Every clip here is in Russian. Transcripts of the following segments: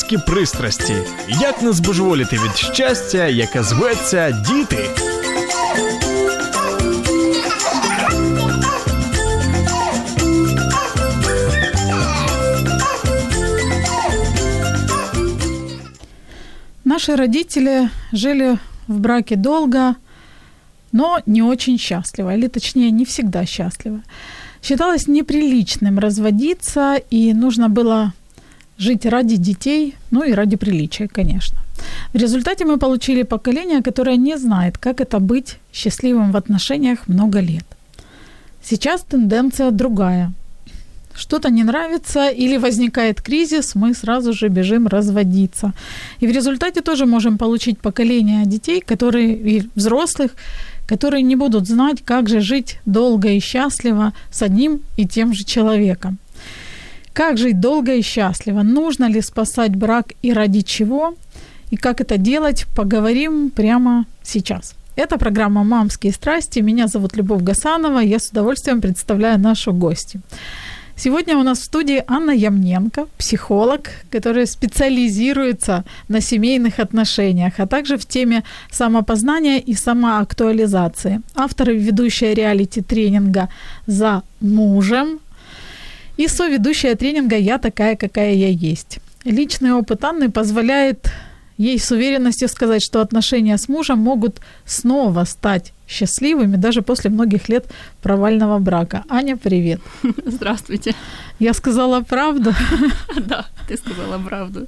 Мамські пристрасті. Як не збожеволіти від щастя, яке зветься діти. Наши родители жили в браке долго, но не очень счастливо, или точнее не всегда счастливо. Считалось неприличным разводиться, и нужно было жить ради детей, ну и ради приличия, конечно. В результате мы получили поколение, которое не знает, как это быть счастливым в отношениях много лет. Сейчас тенденция другая. Что-то не нравится или возникает кризис, мы сразу же бежим разводиться. И в результате тоже можем получить поколение детей, которые и взрослых, которые не будут знать, как же жить долго и счастливо с одним и тем же человеком. Как жить долго и счастливо? Нужно ли спасать брак и ради чего? И как это делать, поговорим прямо сейчас. Это программа «Мамские страсти». Меня зовут Любовь Гасанова. Я с удовольствием представляю нашу гостью. Сегодня у нас в студии Анна Ямненко, психолог, которая специализируется на семейных отношениях, а также в теме самопознания и самоактуализации. Автор и ведущая реалити-тренинга «За мужем», и соведущая тренинга «Я такая, какая я есть». Личный опыт Анны позволяет ей с уверенностью сказать, что отношения с мужем могут снова стать счастливыми даже после многих лет провального брака. Аня, привет. Здравствуйте. Я сказала правду? Да, ты сказала правду.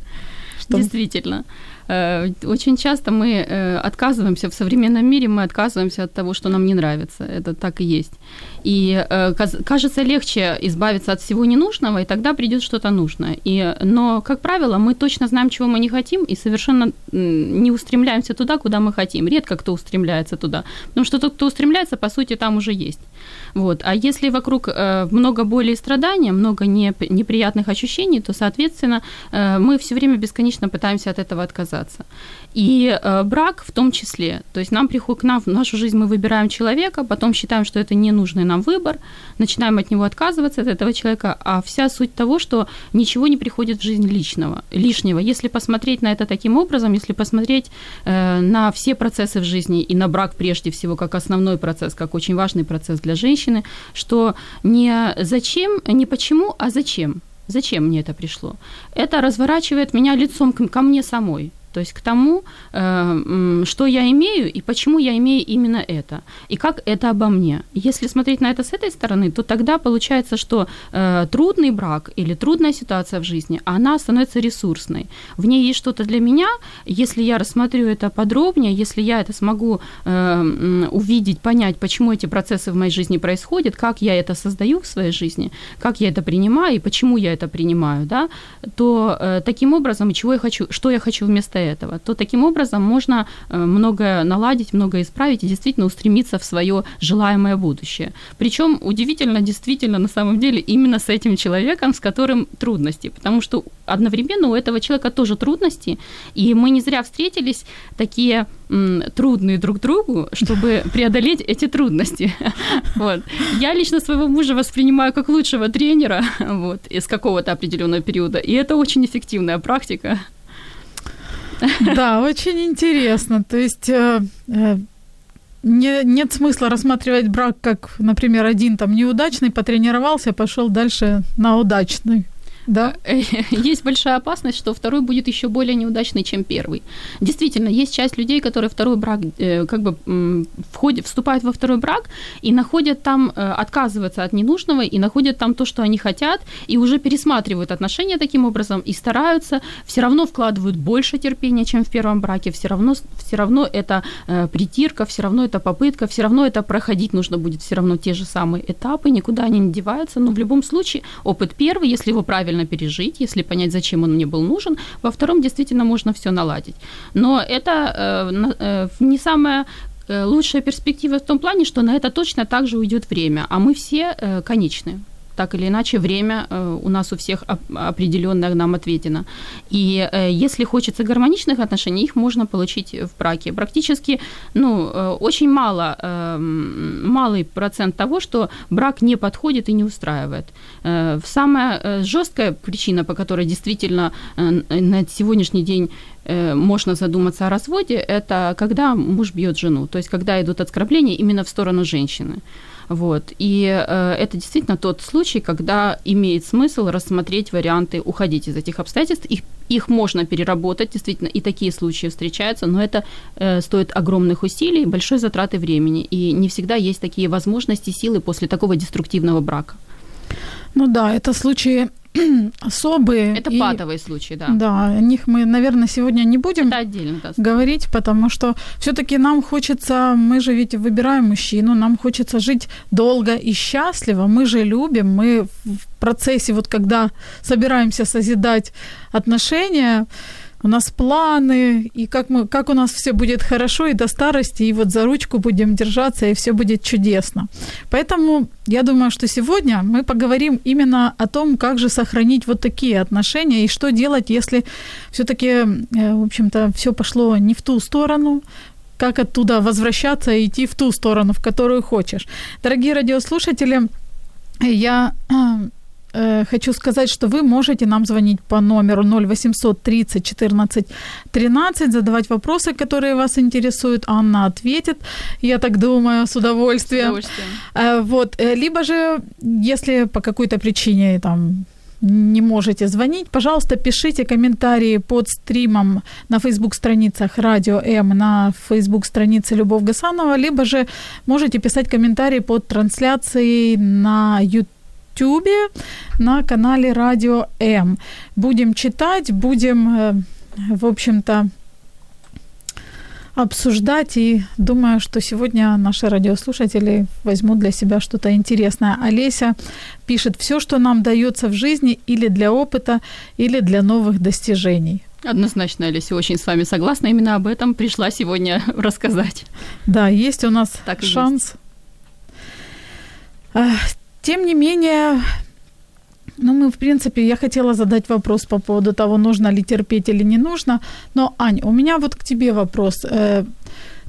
Действительно. Очень часто мы отказываемся в современном мире, мы отказываемся от того, что нам не нравится. Это так и есть. И кажется легче избавиться от всего ненужного, и тогда придет что-то нужное. И, но, как правило, мы точно знаем, чего мы не хотим, и совершенно не устремляемся туда, куда мы хотим. Редко кто устремляется туда. Потому что тот, кто устремляется, по сути, там уже есть. Вот. А если вокруг э, много боли и страдания, много не, неприятных ощущений, то, соответственно, э, мы все время бесконечно пытаемся от этого отказаться. И э, брак в том числе. То есть нам приходит к нам в нашу жизнь мы выбираем человека, потом считаем, что это ненужный нам выбор, начинаем от него отказываться, от этого человека. А вся суть того, что ничего не приходит в жизнь личного, лишнего. Если посмотреть на это таким образом, если посмотреть э, на все процессы в жизни и на брак прежде всего как основной процесс, как очень важный процесс для женщины, что не зачем, не почему, а зачем. Зачем мне это пришло? Это разворачивает меня лицом ко мне самой. То есть к тому, э, что я имею и почему я имею именно это, и как это обо мне. Если смотреть на это с этой стороны, то тогда получается, что э, трудный брак или трудная ситуация в жизни, она становится ресурсной. В ней есть что-то для меня, если я рассмотрю это подробнее, если я это смогу э, увидеть, понять, почему эти процессы в моей жизни происходят, как я это создаю в своей жизни, как я это принимаю и почему я это принимаю, да, то таким образом, чего я хочу, что я хочу вместо этого, то таким образом можно многое наладить, многое исправить и действительно устремиться в свое желаемое будущее. Причем удивительно, действительно, на самом деле, именно с этим человеком, с которым трудности, потому что одновременно у этого человека тоже трудности, и мы не зря встретились такие м, трудные друг другу, чтобы преодолеть эти трудности. Вот. Я лично своего мужа воспринимаю как лучшего тренера вот, из какого-то определенного периода, и это очень эффективная практика. Да, очень интересно. То есть э, э, не, нет смысла рассматривать брак как, например, один там неудачный, потренировался, пошел дальше на удачный. Да. Есть большая опасность, что второй будет еще более неудачный, чем первый. Действительно, есть часть людей, которые второй брак, э, как бы входят, вступают во второй брак и находят там, э, отказываются от ненужного и находят там то, что они хотят, и уже пересматривают отношения таким образом и стараются, все равно вкладывают больше терпения, чем в первом браке, все равно, все равно это э, притирка, все равно это попытка, все равно это проходить нужно будет все равно те же самые этапы, никуда они не деваются, но в любом случае опыт первый, если его правильно правильно пережить, если понять, зачем он мне был нужен. Во втором действительно можно все наладить. Но это э, э, не самое э, лучшая перспектива в том плане, что на это точно также уйдет время, а мы все конечны так или иначе время э, у нас у всех определенно нам ответено. И э, если хочется гармоничных отношений, их можно получить в браке. Практически, ну, э, очень мало, малый процент того, что брак не подходит и не устраивает. Самая жесткая причина, по которой действительно на сегодняшний день можно задуматься о разводе, это когда муж бьет жену, то есть когда идут оскорбления именно в сторону женщины. Вот. И э, это действительно тот случай, когда имеет смысл рассмотреть варианты уходить из этих обстоятельств. Их, их можно переработать, действительно, и такие случаи встречаются, но это э, стоит огромных усилий, большой затраты времени. И не всегда есть такие возможности, силы после такого деструктивного брака. Ну да, это случаи особые. Это и, патовый случай, да. Да, о них мы, наверное, сегодня не будем Это отдельно, да. говорить, потому что все-таки нам хочется, мы же ведь выбираем мужчину, нам хочется жить долго и счастливо, мы же любим, мы в процессе, вот когда собираемся созидать отношения, у нас планы, и как, мы, как у нас все будет хорошо и до старости, и вот за ручку будем держаться, и все будет чудесно. Поэтому я думаю, что сегодня мы поговорим именно о том, как же сохранить вот такие отношения и что делать, если все-таки, э, в общем-то, все пошло не в ту сторону, как оттуда возвращаться и идти в ту сторону, в которую хочешь. Дорогие радиослушатели, я хочу сказать, что вы можете нам звонить по номеру 0800 30 14 13, задавать вопросы, которые вас интересуют. Анна ответит, я так думаю, с удовольствием. С удовольствием. Э, вот. Э, либо же, если по какой-то причине там не можете звонить, пожалуйста, пишите комментарии под стримом на фейсбук-страницах Радио М, на фейсбук-странице Любовь Гасанова, либо же можете писать комментарии под трансляцией на YouTube Ютубе на канале Радио М. Будем читать, будем, э, в общем-то, обсуждать и думаю, что сегодня наши радиослушатели возьмут для себя что-то интересное. Олеся пишет все, что нам дается в жизни или для опыта, или для новых достижений. Однозначно, Олеся, очень с вами согласна. Именно об этом пришла сегодня рассказать. Да, есть у нас так шанс. Есть. Тем не менее, ну, мы, в принципе, я хотела задать вопрос по поводу того, нужно ли терпеть или не нужно. Но, Ань, у меня вот к тебе вопрос. Э,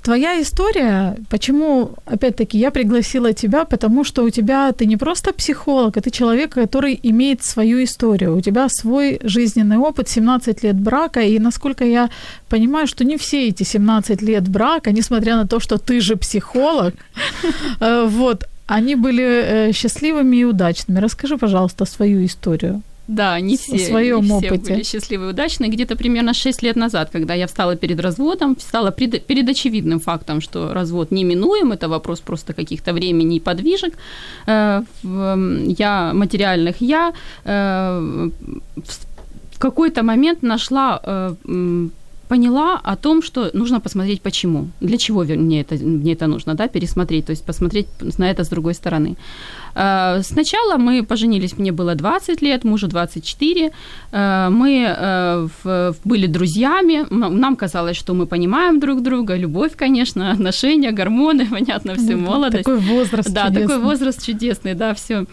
твоя история, почему, опять-таки, я пригласила тебя, потому что у тебя, ты не просто психолог, а ты человек, который имеет свою историю. У тебя свой жизненный опыт, 17 лет брака, и насколько я понимаю, что не все эти 17 лет брака, несмотря на то, что ты же психолог, э, вот, они были э, счастливыми и удачными. Расскажи, пожалуйста, свою историю. Да, не все, в своем не опыте. все были счастливы и удачные. Где-то примерно 6 лет назад, когда я встала перед разводом, встала пред, перед очевидным фактом, что развод неминуем, это вопрос просто каких-то времени и подвижек. Э, я материальных я э, в какой-то момент нашла поняла о том, что нужно посмотреть почему. Для чего мне это, мне это нужно, да, пересмотреть, то есть посмотреть на это с другой стороны. Э, сначала мы поженились, мне было 20 лет, мужу 24. Э, мы э, были друзьями, нам казалось, что мы понимаем друг друга, любовь, конечно, отношения, гормоны, понятно, все, молодость. Такой возраст Да, чудесный. такой возраст чудесный, да, все,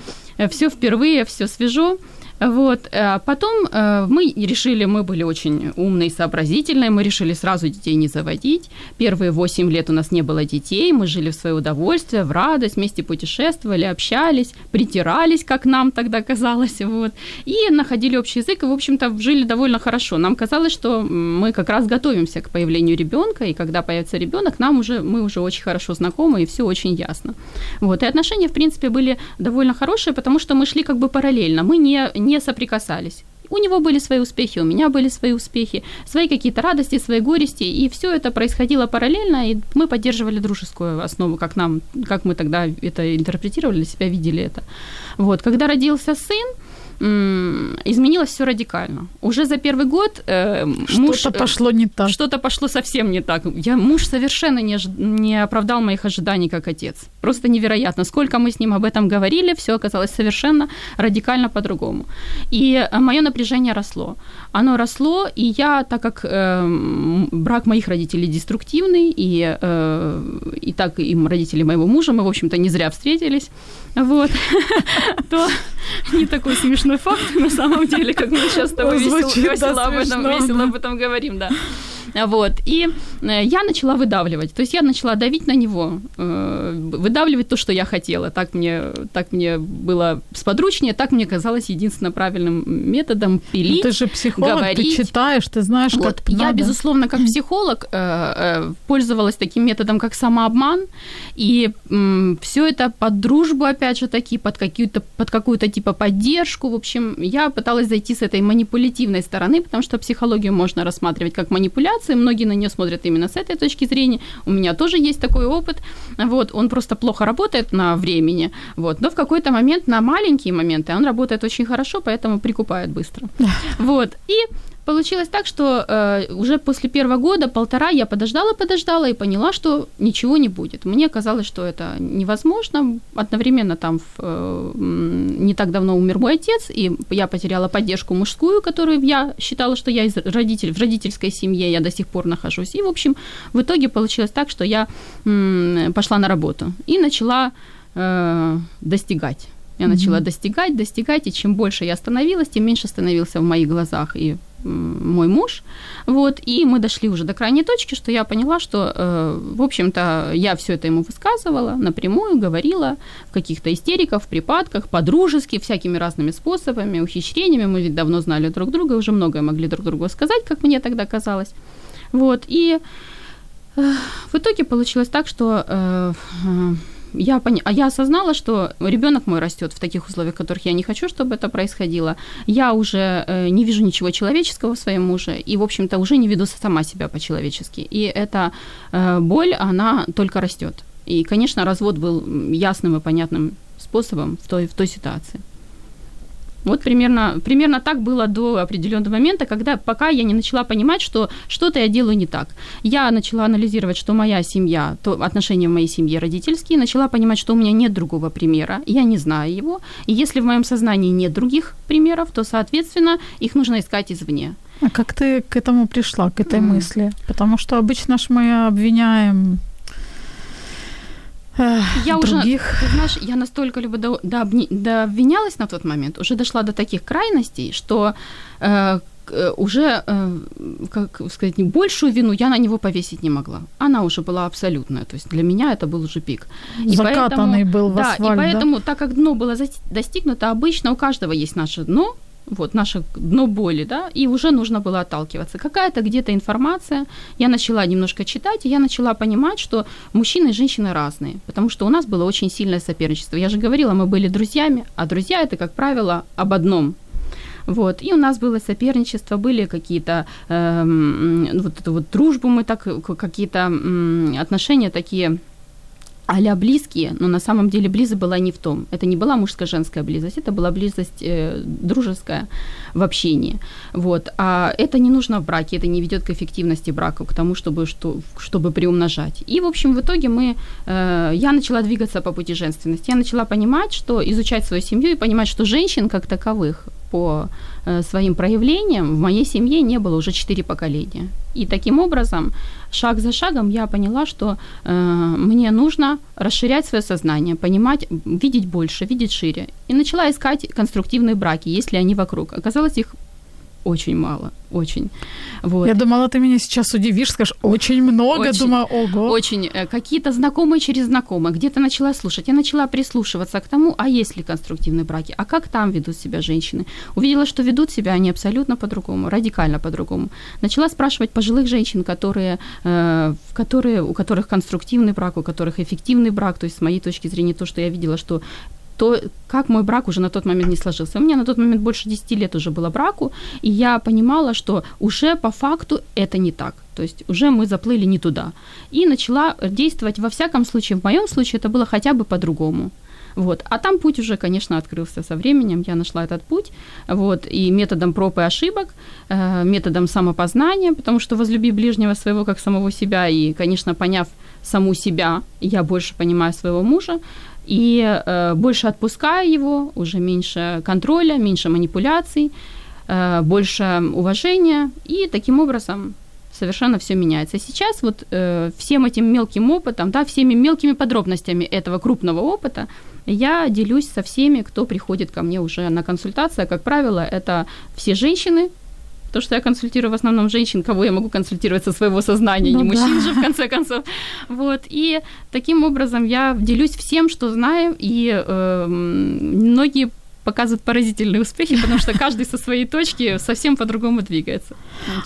все впервые, все свежо. Вот. А потом э, мы решили, мы были очень умные, сообразительные, мы решили сразу детей не заводить. Первые 8 лет у нас не было детей, мы жили в свое удовольствие, в радость, вместе путешествовали, общались, притирались, как нам тогда казалось, вот. И находили общий язык, и, в общем-то, жили довольно хорошо. Нам казалось, что мы как раз готовимся к появлению ребенка, и когда появится ребенок, нам уже, мы уже очень хорошо знакомы, и все очень ясно. Вот. И отношения, в принципе, были довольно хорошие, потому что мы шли как бы параллельно. Мы не, не не соприкасались. У него были свои успехи, у меня были свои успехи, свои какие-то радости, свои горести, и все это происходило параллельно, и мы поддерживали дружескую основу, как нам, как мы тогда это интерпретировали, для себя видели это. Вот, когда родился сын, изменилось все радикально. Уже за первый год э, муж... Что-то пошло не так. Что-то пошло совсем не так. Я, муж совершенно не, не оправдал моих ожиданий как отец. Просто невероятно. Сколько мы с ним об этом говорили, все оказалось совершенно радикально по-другому. И э, мое напряжение росло. Оно росло, и я, так как э, брак моих родителей деструктивный, и, э, и так и родители моего мужа, мы, в общем-то, не зря встретились, вот, то не такой смешной факт на самом деле, как мы сейчас с тобой весело, весело, об этом, весело об этом говорим, да. Вот. И э, я начала выдавливать. То есть я начала давить на него, э, выдавливать то, что я хотела. Так мне, так мне было сподручнее, так мне казалось единственно правильным методом пилить, Но Ты же психолог, говорить. ты читаешь, ты знаешь, вот. как Я, надо. безусловно, как психолог э, пользовалась таким методом, как самообман. И все это под дружбу, опять же таки, под, какую-то, под какую-то типа поддержку. В общем, я пыталась зайти с этой манипулятивной стороны, потому что психологию можно рассматривать как манипуляцию, коммуникации, многие на нее смотрят именно с этой точки зрения. У меня тоже есть такой опыт. Вот, он просто плохо работает на времени, вот, но в какой-то момент на маленькие моменты он работает очень хорошо, поэтому прикупает быстро. Вот, и Получилось так, что э, уже после первого года, полтора, я подождала, подождала и поняла, что ничего не будет. Мне казалось, что это невозможно. Одновременно там в, э, не так давно умер мой отец, и я потеряла поддержку мужскую, которую я считала, что я из родитель, в родительской семье, я до сих пор нахожусь. И, в общем, в итоге получилось так, что я м, пошла на работу и начала э, достигать. Я начала mm-hmm. достигать, достигать, и чем больше я становилась, тем меньше становился в моих глазах и мой муж, вот, и мы дошли уже до крайней точки, что я поняла, что, э, в общем-то, я все это ему высказывала напрямую, говорила в каких-то истериках, в припадках, по-дружески, всякими разными способами, ухищрениями, мы ведь давно знали друг друга, уже многое могли друг другу сказать, как мне тогда казалось, вот, и э, в итоге получилось так, что э, я, пон... а я осознала, что ребенок мой растет в таких условиях, в которых я не хочу, чтобы это происходило. Я уже э, не вижу ничего человеческого в своем муже и, в общем-то, уже не веду сама себя по-человечески. И эта э, боль, она только растет. И, конечно, развод был ясным и понятным способом в той, в той ситуации. Вот примерно, примерно так было до определенного момента, когда пока я не начала понимать, что что-то я делаю не так. Я начала анализировать, что моя семья, то отношения в моей семье родительские, начала понимать, что у меня нет другого примера, я не знаю его. И если в моем сознании нет других примеров, то, соответственно, их нужно искать извне. А как ты к этому пришла, к этой mm. мысли? Потому что обычно ж мы обвиняем я других. уже, ты знаешь, я настолько либо до, до, до обвинялась на тот момент, уже дошла до таких крайностей, что э, э, уже, э, как сказать, большую вину я на него повесить не могла. Она уже была абсолютная. То есть для меня это был уже пик. И Закатанный поэтому, был в асфальт, да, и поэтому, да? так как дно было достигнуто, обычно у каждого есть наше дно, вот наше дно боли, да, и уже нужно было отталкиваться. Какая-то где-то информация, я начала немножко читать, и я начала понимать, что мужчины и женщины разные, потому что у нас было очень сильное соперничество. Я же говорила, мы были друзьями, а друзья это, как правило, об одном. Вот. И у нас было соперничество, были какие-то э, вот эту вот дружбу мы так, какие-то э, отношения такие а близкие, но на самом деле близость была не в том. Это не была мужско-женская близость, это была близость э, дружеская в общении. Вот. А это не нужно в браке, это не ведет к эффективности брака, к тому, чтобы, что, чтобы приумножать. И, в общем, в итоге мы, э, я начала двигаться по пути женственности. Я начала понимать, что изучать свою семью и понимать, что женщин как таковых по э, своим проявлениям в моей семье не было уже четыре поколения. И таким образом, шаг за шагом я поняла, что э, мне нужно расширять свое сознание, понимать, видеть больше, видеть шире. И начала искать конструктивные браки, если они вокруг. Оказалось, их очень мало, очень. Вот. Я думала, ты меня сейчас удивишь, скажешь, очень много, очень, думаю, ого. Очень. Э, какие-то знакомые через знакомых. Где-то начала слушать, я начала прислушиваться к тому, а есть ли конструктивные браки, а как там ведут себя женщины. Увидела, что ведут себя они абсолютно по-другому, радикально по-другому. Начала спрашивать пожилых женщин, которые, э, которые, у которых конструктивный брак, у которых эффективный брак, то есть с моей точки зрения то, что я видела, что то как мой брак уже на тот момент не сложился. У меня на тот момент больше 10 лет уже было браку, и я понимала, что уже по факту это не так. То есть уже мы заплыли не туда. И начала действовать, во всяком случае, в моем случае это было хотя бы по-другому. Вот. А там путь уже, конечно, открылся со временем. Я нашла этот путь. Вот. И методом проб и ошибок, э, методом самопознания, потому что возлюби ближнего своего как самого себя. И, конечно, поняв саму себя, я больше понимаю своего мужа. И э, больше отпускаю его, уже меньше контроля, меньше манипуляций, э, больше уважения. И таким образом совершенно все меняется. Сейчас вот э, всем этим мелким опытом, да, всеми мелкими подробностями этого крупного опыта я делюсь со всеми, кто приходит ко мне уже на консультацию. Как правило, это все женщины, то, что я консультирую в основном женщин, кого я могу консультировать со своего сознания, ну, не мужчин да. же, в конце концов. Вот. И таким образом я делюсь всем, что знаю, и э, многие показывают поразительные успехи, потому что каждый со своей точки совсем по-другому двигается.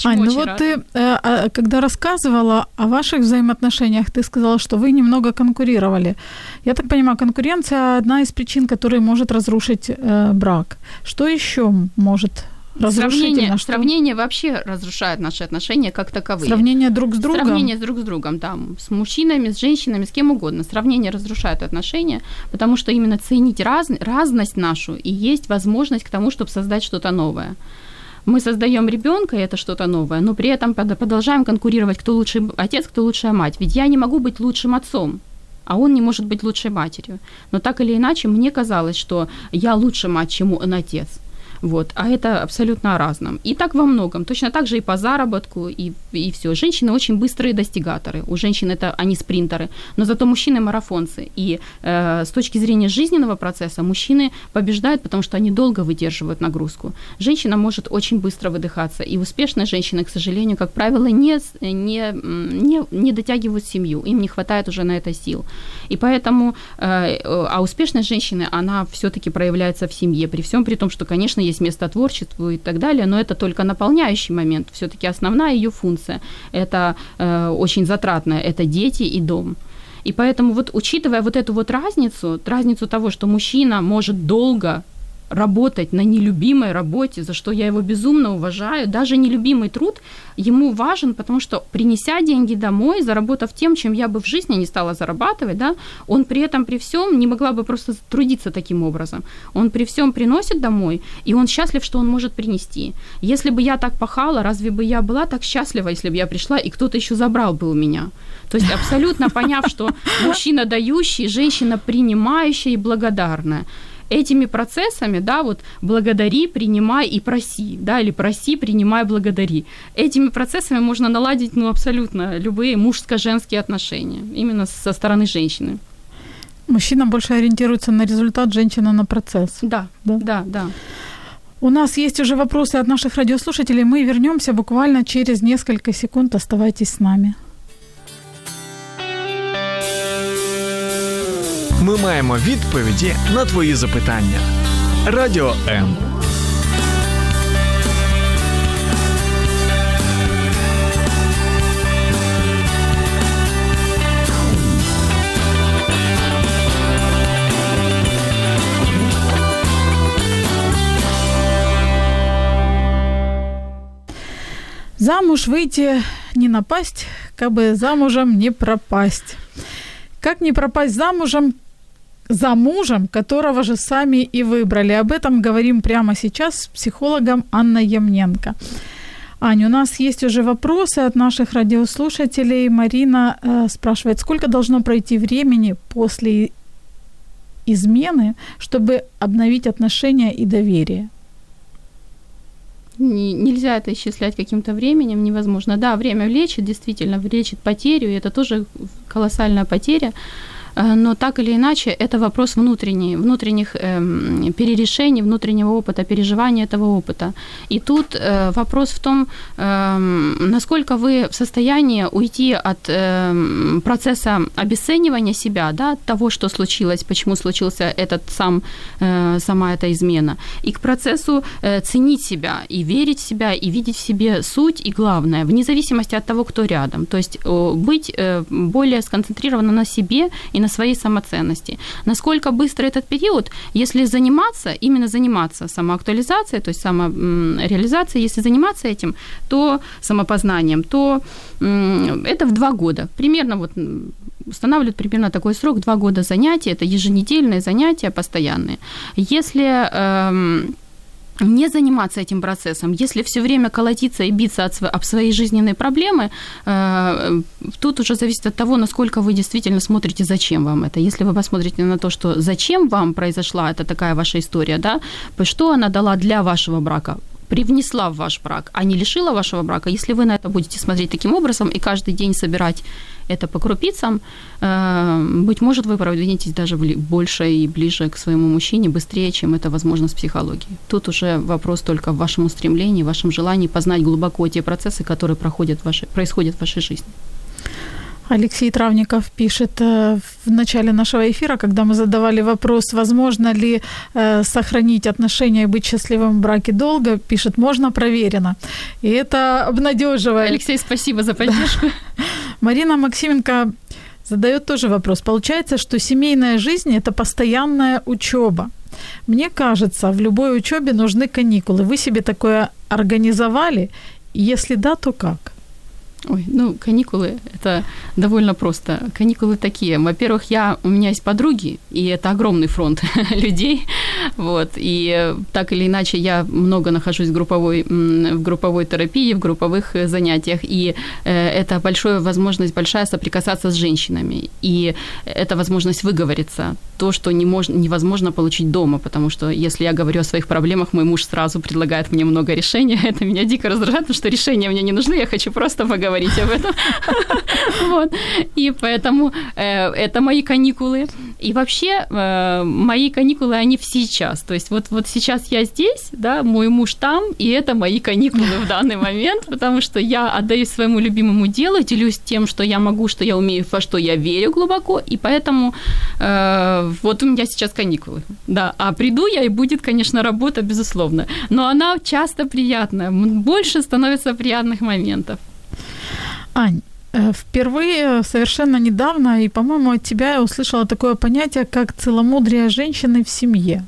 Ань, ну вот рада. ты, э, а, когда рассказывала о ваших взаимоотношениях, ты сказала, что вы немного конкурировали. Я так понимаю, конкуренция одна из причин, которая может разрушить э, брак. Что еще может Сравнение, что? сравнение вообще разрушает наши отношения как таковые. Сравнение друг с другом? Сравнение друг с другом, да. С мужчинами, с женщинами, с кем угодно. Сравнение разрушает отношения, потому что именно ценить раз, разность нашу и есть возможность к тому, чтобы создать что-то новое. Мы создаем ребенка, и это что-то новое, но при этом продолжаем конкурировать, кто лучший отец, кто лучшая мать. Ведь я не могу быть лучшим отцом, а он не может быть лучшей матерью. Но так или иначе, мне казалось, что я лучше мать, чем он отец. Вот, а это абсолютно о разном. И так во многом. Точно так же и по заработку, и, и все. Женщины очень быстрые достигаторы. У женщин это они спринтеры. Но зато мужчины марафонцы. И э, с точки зрения жизненного процесса мужчины побеждают, потому что они долго выдерживают нагрузку. Женщина может очень быстро выдыхаться. И успешные женщины, к сожалению, как правило, не, не, не, не дотягивают семью. Им не хватает уже на это сил. И поэтому, э, а успешная женщина, она все-таки проявляется в семье. При всем при том, что, конечно, есть место творчеству и так далее, но это только наполняющий момент. Все-таки основная ее функция – это э, очень затратная, это дети и дом. И поэтому вот учитывая вот эту вот разницу, разницу того, что мужчина может долго работать на нелюбимой работе, за что я его безумно уважаю. Даже нелюбимый труд ему важен, потому что принеся деньги домой, заработав тем, чем я бы в жизни не стала зарабатывать, да, он при этом при всем не могла бы просто трудиться таким образом. Он при всем приносит домой, и он счастлив, что он может принести. Если бы я так пахала, разве бы я была так счастлива, если бы я пришла, и кто-то еще забрал бы у меня? То есть абсолютно поняв, что мужчина дающий, женщина принимающая и благодарная этими процессами, да, вот благодари, принимай и проси, да, или проси, принимай, благодари. Этими процессами можно наладить, ну, абсолютно любые мужско-женские отношения, именно со стороны женщины. Мужчина больше ориентируется на результат, женщина на процесс. Да, да, да, да. У нас есть уже вопросы от наших радиослушателей. Мы вернемся буквально через несколько секунд. Оставайтесь с нами. Ми маємо відповіді на твої запитання. Радіо М. Замуж выйти не напасть, как бы замужем не пропасть. Как не пропасть замужем, за мужем, которого же сами и выбрали. Об этом говорим прямо сейчас с психологом Анной Ямненко. Аня, у нас есть уже вопросы от наших радиослушателей. Марина э, спрашивает, сколько должно пройти времени после измены, чтобы обновить отношения и доверие? Нельзя это исчислять каким-то временем, невозможно. Да, время лечит, действительно, лечит потерю, и это тоже колоссальная потеря. Э, но так или иначе это вопрос внутренний, внутренних э, перерешений, внутреннего опыта, переживания этого опыта. И тут э, вопрос в том, э, насколько вы в состоянии уйти от э, процесса обесценивания себя, да, от того, что случилось, почему случился этот сам, э, сама эта измена, и к процессу э, ценить себя и верить в себя, и видеть в себе суть и главное, вне зависимости от того, кто рядом. То есть быть э, более сконцентрированно на себе и на своей самоценности. Насколько быстро этот период, если заниматься, именно заниматься самоактуализацией, то есть самореализацией, если заниматься этим, то самопознанием, то это в два года. Примерно вот устанавливают примерно такой срок, два года занятий, это еженедельные занятия постоянные. Если эм, не заниматься этим процессом, если все время колотиться и биться от, об своей жизненной проблемы, э, тут уже зависит от того, насколько вы действительно смотрите, зачем вам это. Если вы посмотрите на то, что зачем вам произошла эта такая ваша история, да, что она дала для вашего брака, привнесла в ваш брак, а не лишила вашего брака, если вы на это будете смотреть таким образом и каждый день собирать это по крупицам, э, быть может, вы продвинетесь даже больше и ближе к своему мужчине быстрее, чем это возможно с психологией. Тут уже вопрос только в вашем устремлении, в вашем желании познать глубоко те процессы, которые проходят в вашей, происходят в вашей жизни. Алексей Травников пишет э, в начале нашего эфира, когда мы задавали вопрос, возможно ли э, сохранить отношения и быть счастливым в браке долго, пишет, можно, проверено. И это обнадеживает. Алексей, спасибо за поддержку. Да. Марина Максименко задает тоже вопрос. Получается, что семейная жизнь – это постоянная учеба. Мне кажется, в любой учебе нужны каникулы. Вы себе такое организовали? Если да, то как? Ой, ну, каникулы – это довольно просто. Каникулы такие. Во-первых, я, у меня есть подруги, и это огромный фронт людей. Вот, и так или иначе я много нахожусь в групповой, в групповой терапии, в групповых э, занятиях, и э, это большая возможность, большая соприкасаться с женщинами. И это возможность выговориться. То, что не мож, невозможно получить дома, потому что если я говорю о своих проблемах, мой муж сразу предлагает мне много решений. Это меня дико раздражает, потому что решения мне не нужны, я хочу просто поговорить говорить об этом. вот. И поэтому э, это мои каникулы. И вообще э, мои каникулы, они сейчас. То есть вот, вот сейчас я здесь, да, мой муж там, и это мои каникулы в данный момент, потому что я отдаюсь своему любимому делу, делюсь тем, что я могу, что я умею, во что я верю глубоко, и поэтому э, вот у меня сейчас каникулы. Да, а приду я, и будет, конечно, работа, безусловно. Но она часто приятная, больше становится приятных моментов. Ань, э, впервые совершенно недавно, и, по-моему, от тебя я услышала такое понятие, как целомудрие женщины в семье.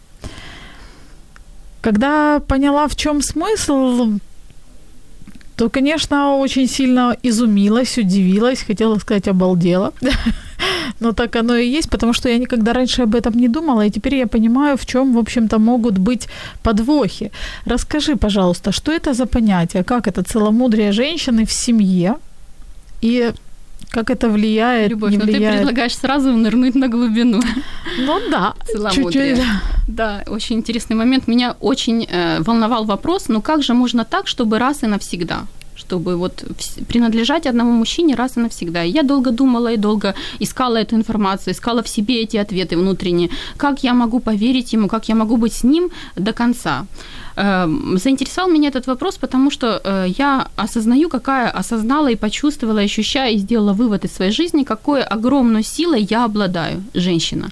Когда поняла, в чем смысл, то, конечно, очень сильно изумилась, удивилась, хотела сказать, обалдела. Но так оно и есть, потому что я никогда раньше об этом не думала, и теперь я понимаю, в чем, в общем-то, могут быть подвохи. Расскажи, пожалуйста, что это за понятие, как это целомудрие женщины в семье, и как это влияет, Любовь, не но влияет. ты предлагаешь сразу нырнуть на глубину. Ну да, чуть-чуть. Да. да, очень интересный момент. Меня очень э, волновал вопрос, ну как же можно так, чтобы раз и навсегда? чтобы вот принадлежать одному мужчине раз и навсегда. И я долго думала и долго искала эту информацию, искала в себе эти ответы внутренние. Как я могу поверить ему, как я могу быть с ним до конца. Эм, заинтересовал меня этот вопрос, потому что э, я осознаю, какая осознала и почувствовала, ощущая и сделала вывод из своей жизни, какой огромной силой я обладаю, женщина.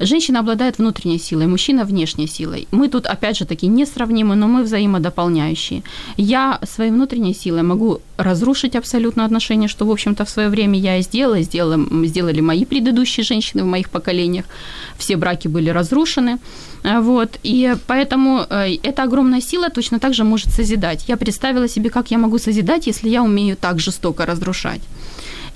Женщина обладает внутренней силой, мужчина внешней силой. Мы тут, опять же таки, несравнимы, но мы взаимодополняющие. Я своей внутренней силой могу разрушить абсолютно отношения, что, в общем-то, в свое время я и сделала, сделала, сделали мои предыдущие женщины в моих поколениях. Все браки были разрушены. Э, вот, и поэтому э, эта огромная сила точно так же может созидать. Я представила себе, как я могу созидать, если я умею так жестоко разрушать.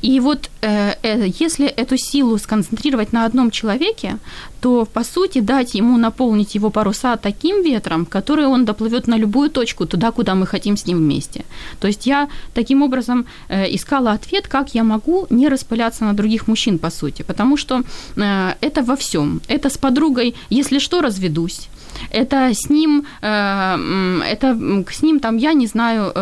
И вот э, э, если эту силу сконцентрировать на одном человеке, то по сути дать ему наполнить его паруса таким ветром, который он доплывет на любую точку туда, куда мы хотим с ним вместе. То есть я таким образом э, искала ответ, как я могу не распыляться на других мужчин, по сути, потому что это во всем. Это с подругой, если что, разведусь это с ним, это с ним там, я не знаю,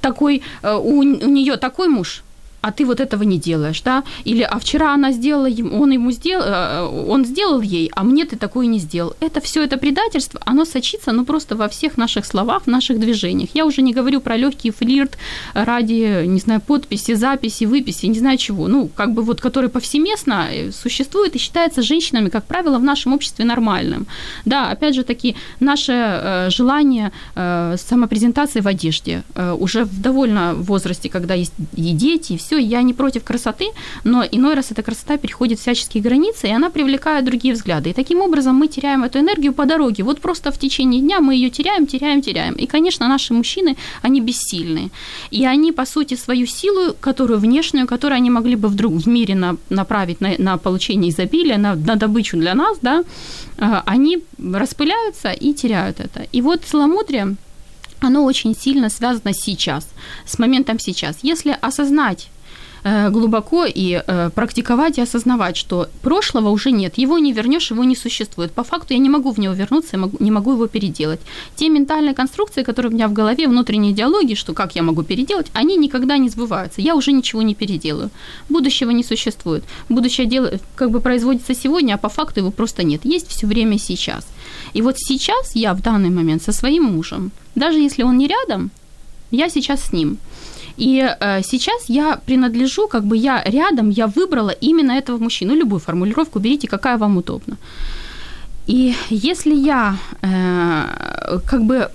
такой, у, у нее такой муж, а ты вот этого не делаешь, да? Или, а вчера она сделала, он ему сделал, э, он сделал ей, а мне ты такое не сделал. Это все это предательство, оно сочится, ну, просто во всех наших словах, в наших движениях. Я уже не говорю про легкий флирт ради, не знаю, подписи, записи, выписи, не знаю чего, ну, как бы вот, который повсеместно э, существует и считается женщинами, как правило, в нашем обществе нормальным. Да, опять же таки, наше э, желание самопрезентации в одежде уже в довольно возрасте, когда есть и дети, и все все, я не против красоты, но иной раз эта красота переходит всяческие границы, и она привлекает другие взгляды. И таким образом мы теряем эту энергию по дороге. Вот просто в течение дня мы ее теряем, теряем, теряем. И, конечно, наши мужчины, они бессильные. И они, по сути, свою силу, которую внешнюю, которую они могли бы вдруг в мире на, направить на, на получение изобилия, на, на добычу для нас, да, а, они распыляются и теряют это. И вот целомудрие, оно очень сильно связано сейчас, с моментом сейчас. Если осознать глубоко и э, практиковать и осознавать, что прошлого уже нет, его не вернешь, его не существует. По факту я не могу в него вернуться, я не могу его переделать. Те ментальные конструкции, которые у меня в голове, внутренние диалоги, что как я могу переделать, они никогда не сбываются. Я уже ничего не переделаю. Будущего не существует. Будущее дело как бы производится сегодня, а по факту его просто нет. Есть все время сейчас. И вот сейчас я в данный момент со своим мужем, даже если он не рядом, я сейчас с ним. И э, сейчас я принадлежу, как бы я рядом, я выбрала именно этого мужчину. Любую формулировку берите, какая вам удобна. И если я, э, как бы,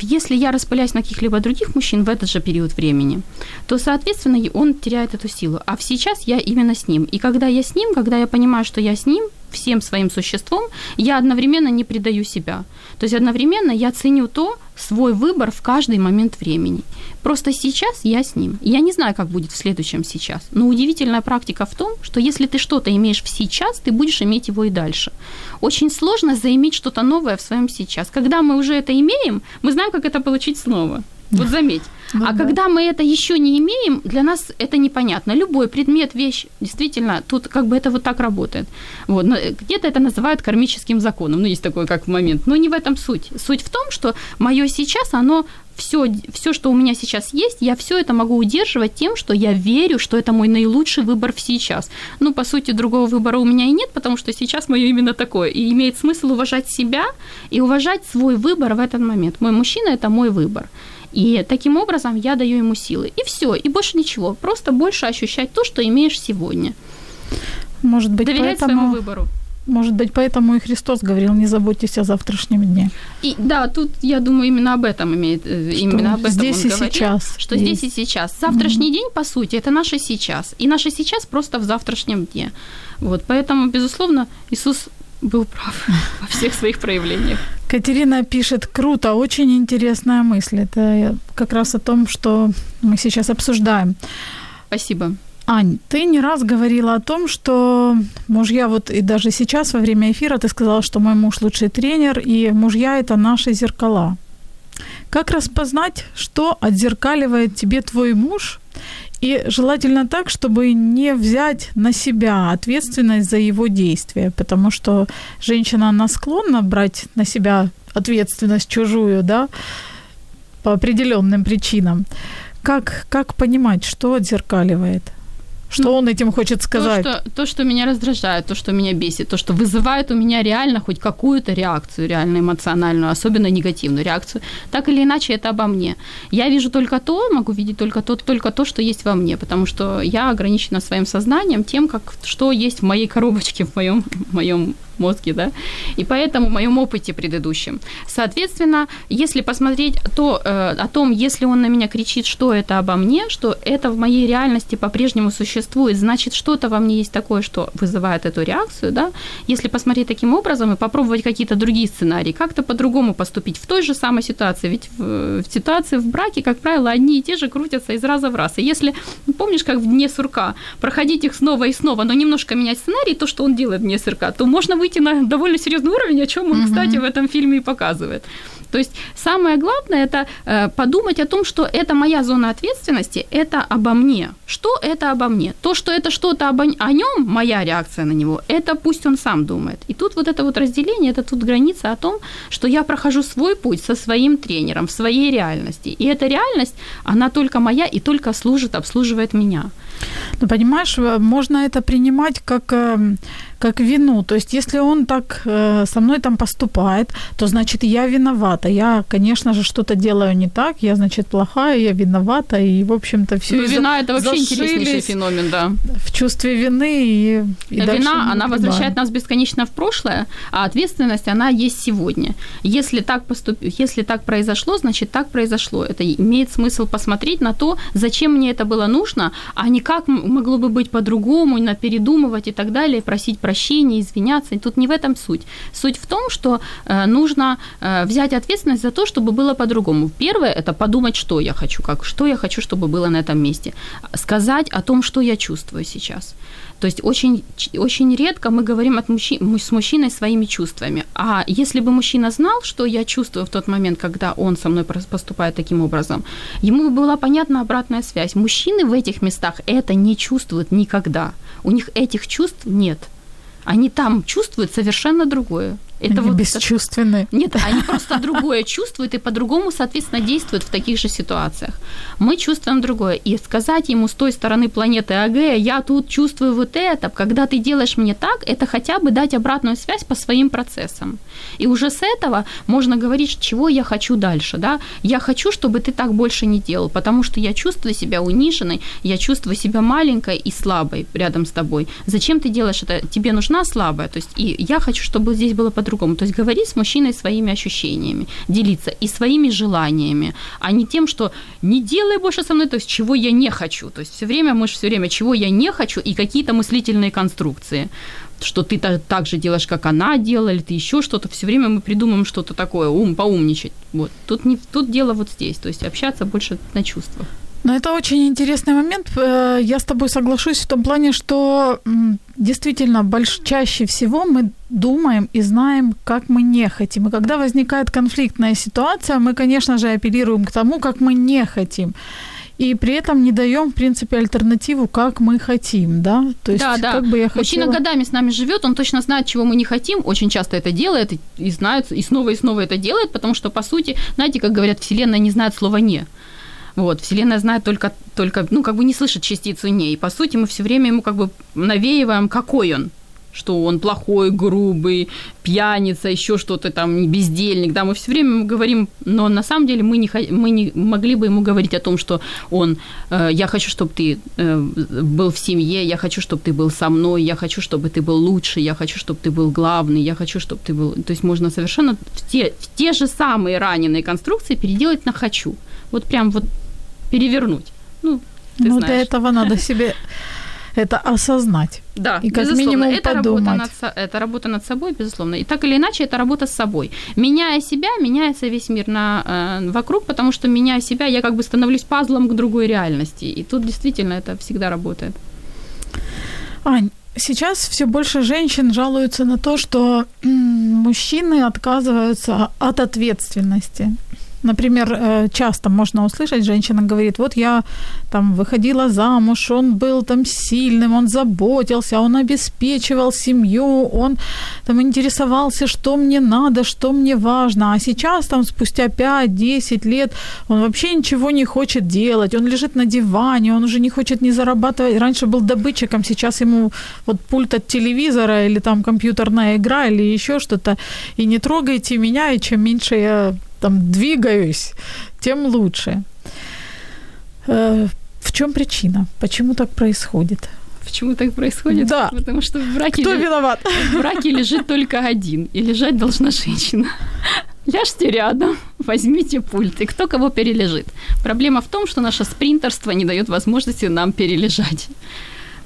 если я распыляюсь на каких-либо других мужчин в этот же период времени, то, соответственно, он теряет эту силу. А сейчас я именно с ним. И когда я с ним, когда я понимаю, что я с ним, всем своим существом, я одновременно не предаю себя. То есть одновременно я ценю то, свой выбор в каждый момент времени. Просто сейчас я с ним. Я не знаю, как будет в следующем сейчас. Но удивительная практика в том, что если ты что-то имеешь в сейчас, ты будешь иметь его и дальше. Очень сложно заиметь что-то новое в своем сейчас. Когда мы уже это имеем, мы знаем, как это получить снова. Вот заметь. Ну, а да. когда мы это еще не имеем, для нас это непонятно. Любой предмет, вещь, действительно, тут как бы это вот так работает. Вот. Но где-то это называют кармическим законом. Ну, есть такой как момент. Но не в этом суть. Суть в том, что мое сейчас, оно все, все, что у меня сейчас есть, я все это могу удерживать тем, что я верю, что это мой наилучший выбор в сейчас. Ну, по сути, другого выбора у меня и нет, потому что сейчас мое именно такое. И имеет смысл уважать себя и уважать свой выбор в этот момент. Мой мужчина – это мой выбор. И таким образом я даю ему силы. И все, и больше ничего. Просто больше ощущать то, что имеешь сегодня. Может быть, Доверять поэтому... своему выбору. Может быть, поэтому и Христос говорил, не заботьтесь о завтрашнем дне. И да, тут я думаю, именно об этом имеет, э, что именно об этом здесь он и говорит, сейчас. Что есть. здесь и сейчас. Завтрашний mm-hmm. день, по сути, это наше сейчас. И наше сейчас просто в завтрашнем дне. Вот, поэтому, безусловно, Иисус был прав во всех своих проявлениях. Катерина пишет, круто, очень интересная мысль. Это как раз о том, что мы сейчас обсуждаем. Спасибо. Ань, ты не раз говорила о том, что мужья, вот и даже сейчас во время эфира ты сказала, что мой муж лучший тренер, и мужья это наши зеркала. Как распознать, что отзеркаливает тебе твой муж, и желательно так, чтобы не взять на себя ответственность за его действия, потому что женщина, она склонна брать на себя ответственность чужую, да, по определенным причинам. Как, как понимать, что отзеркаливает? Что ну, он этим хочет сказать? То что, то, что меня раздражает, то, что меня бесит, то, что вызывает у меня реально хоть какую-то реакцию, реально эмоциональную, особенно негативную реакцию, так или иначе это обо мне. Я вижу только то, могу видеть только то, только то, что есть во мне, потому что я ограничена своим сознанием тем, как, что есть в моей коробочке, в моем, в моем мозге, да, и поэтому в моем опыте предыдущем. Соответственно, если посмотреть то, э, о том, если он на меня кричит, что это обо мне, что это в моей реальности по-прежнему существует, значит, что-то во мне есть такое, что вызывает эту реакцию, да, если посмотреть таким образом и попробовать какие-то другие сценарии, как-то по-другому поступить в той же самой ситуации, ведь в, в ситуации в браке, как правило, одни и те же крутятся из раза в раз, и если, помнишь, как в дне сурка, проходить их снова и снова, но немножко менять сценарий, то, что он делает в дне сурка, то можно выйти на довольно серьезный уровень, о чем он, mm-hmm. кстати, в этом фильме и показывает. То есть самое главное это э, подумать о том, что это моя зона ответственности, это обо мне. Что это обо мне? То, что это что-то обо, о нем, моя реакция на него, это пусть он сам думает. И тут вот это вот разделение, это тут граница о том, что я прохожу свой путь со своим тренером в своей реальности. И эта реальность, она только моя и только служит, обслуживает меня. Ну, понимаешь, э, можно это принимать как, эм, как вину. То есть, если он так э, со мной там поступает, то значит я виноват виновата. Я, конечно же, что-то делаю не так, я, значит, плохая, я виновата, и, в общем-то, все Ну, вина – это вообще интереснейший феномен, да. В чувстве вины и, и Вина, она возвращает нас бесконечно в прошлое, а ответственность, она есть сегодня. Если так, поступ... Если так произошло, значит, так произошло. Это имеет смысл посмотреть на то, зачем мне это было нужно, а не как могло бы быть по-другому, на передумывать и так далее, просить прощения, извиняться. И тут не в этом суть. Суть в том, что э, нужно э, взять ответственность за то, чтобы было по-другому. Первое – это подумать, что я хочу, как, что я хочу, чтобы было на этом месте. Сказать о том, что я чувствую сейчас. То есть очень, очень редко мы говорим от мужчин, с мужчиной своими чувствами. А если бы мужчина знал, что я чувствую в тот момент, когда он со мной поступает таким образом, ему бы была понятна обратная связь. Мужчины в этих местах это не чувствуют никогда. У них этих чувств нет. Они там чувствуют совершенно другое. Это они вот бесчувственные. Нет, они просто другое чувствуют и по-другому, соответственно, действуют в таких же ситуациях. Мы чувствуем другое. И сказать ему с той стороны планеты АГ, я тут чувствую вот это, когда ты делаешь мне так, это хотя бы дать обратную связь по своим процессам. И уже с этого можно говорить, чего я хочу дальше. Да? Я хочу, чтобы ты так больше не делал, потому что я чувствую себя униженной, я чувствую себя маленькой и слабой рядом с тобой. Зачем ты делаешь это? Тебе нужна слабая. То есть и я хочу, чтобы здесь было по-другому. То есть говорить с мужчиной своими ощущениями, делиться и своими желаниями, а не тем, что не делай больше со мной, то есть чего я не хочу. То есть все время мы же все время, чего я не хочу, и какие-то мыслительные конструкции что ты так, же делаешь, как она делала, или ты еще что-то. Все время мы придумаем что-то такое, ум, поумничать. Вот. Тут, не, тут дело вот здесь, то есть общаться больше на чувствах. Но это очень интересный момент. Э, я с тобой соглашусь в том плане, что действительно больш... чаще всего мы думаем и знаем, как мы не хотим. И когда возникает конфликтная ситуация, мы, конечно же, апеллируем к тому, как мы не хотим и при этом не даем, в принципе, альтернативу, как мы хотим, да? То есть, да, да. как бы я хотела... Мужчина годами с нами живет, он точно знает, чего мы не хотим, очень часто это делает и, и знает, и снова и снова это делает, потому что, по сути, знаете, как говорят, Вселенная не знает слова «не». Вот, Вселенная знает только, только, ну, как бы не слышит частицу «не». По сути, мы все время ему как бы навеиваем, какой он, что он плохой, грубый, пьяница, еще что-то там, бездельник, да, мы все время говорим, но на самом деле мы не, мы не могли бы ему говорить о том, что он, э, я хочу, чтобы ты э, был в семье, я хочу, чтобы ты был со мной, я хочу, чтобы ты был лучше, я хочу, чтобы ты был главный, я хочу, чтобы ты был... То есть можно совершенно в те, в те же самые раненые конструкции переделать на «хочу». Вот прям вот перевернуть. Ну, ты ну для этого надо себе это осознать. Да, и как безусловно. минимум это подумать. Работа над, это работа над собой, безусловно. И так или иначе, это работа с собой. Меняя себя, меняется весь мир на, э, вокруг, потому что меняя себя, я как бы становлюсь пазлом к другой реальности. И тут действительно это всегда работает. Ань, сейчас все больше женщин жалуются на то, что мужчины отказываются от ответственности. Например, э, часто можно услышать, женщина говорит, вот я там выходила замуж, он был там сильным, он заботился, он обеспечивал семью, он там интересовался, что мне надо, что мне важно, а сейчас там спустя 5-10 лет он вообще ничего не хочет делать, он лежит на диване, он уже не хочет не зарабатывать, раньше был добытчиком, сейчас ему вот пульт от телевизора или там компьютерная игра или еще что-то, и не трогайте меня, и чем меньше я там двигаюсь, тем лучше. Э, в чем причина? Почему так происходит? Почему так происходит? Да. Потому что в браке, Кто виноват? в браке лежит только один, и лежать должна женщина. Ляжьте рядом, возьмите пульт, и кто кого перележит. Проблема в том, что наше спринтерство не дает возможности нам перележать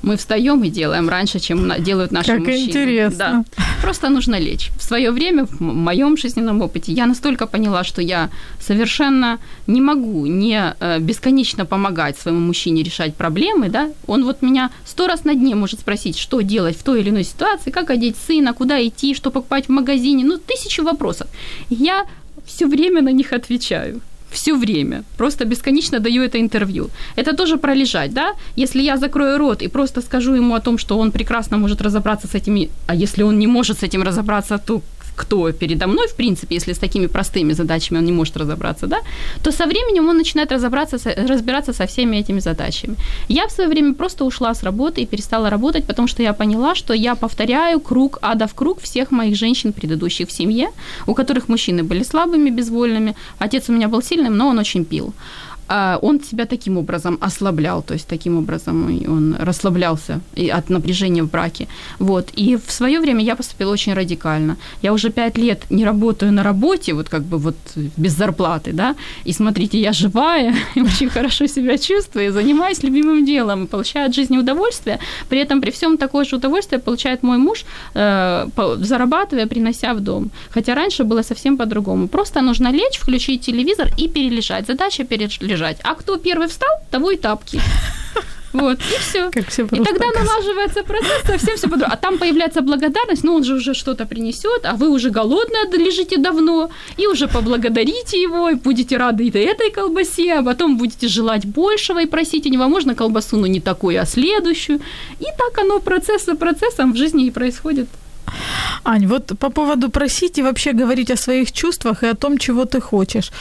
мы встаем и делаем раньше, чем делают наши как мужчины. интересно. Да. Просто нужно лечь. В свое время, в моем жизненном опыте, я настолько поняла, что я совершенно не могу не э, бесконечно помогать своему мужчине решать проблемы, да, он вот меня сто раз на дне может спросить, что делать в той или иной ситуации, как одеть сына, куда идти, что покупать в магазине, ну, тысячи вопросов. Я все время на них отвечаю все время, просто бесконечно даю это интервью. Это тоже пролежать, да? Если я закрою рот и просто скажу ему о том, что он прекрасно может разобраться с этими, а если он не может с этим разобраться, то кто передо мной, в принципе, если с такими простыми задачами он не может разобраться, да, то со временем он начинает разобраться, разбираться со всеми этими задачами. Я в свое время просто ушла с работы и перестала работать, потому что я поняла, что я повторяю круг, ада в круг всех моих женщин предыдущих в семье, у которых мужчины были слабыми, безвольными. Отец у меня был сильным, но он очень пил. А, он себя таким образом ослаблял, то есть таким образом он расслаблялся от напряжения в браке. Вот. И в свое время я поступила очень радикально. Я уже пять лет не работаю на работе, вот как бы вот без зарплаты, да, и смотрите, я живая, очень хорошо себя чувствую, занимаюсь любимым делом, получаю от жизни удовольствие, при этом при всем такое же удовольствие получает мой муж, э, зарабатывая, принося в дом. Хотя раньше было совсем по-другому. Просто нужно лечь, включить телевизор и перележать. Задача перележать лежать. А кто первый встал, того и тапки. Вот, и все. Как все и тогда налаживается процесс, совсем все по А там появляется благодарность, ну он же уже что-то принесет, а вы уже голодные лежите давно, и уже поблагодарите его, и будете рады и этой колбасе, а потом будете желать большего и просить у него, можно колбасу, но не такую, а следующую. И так оно процесс за процессом в жизни и происходит. Ань, вот по поводу просить и вообще говорить о своих чувствах и о том, чего ты хочешь.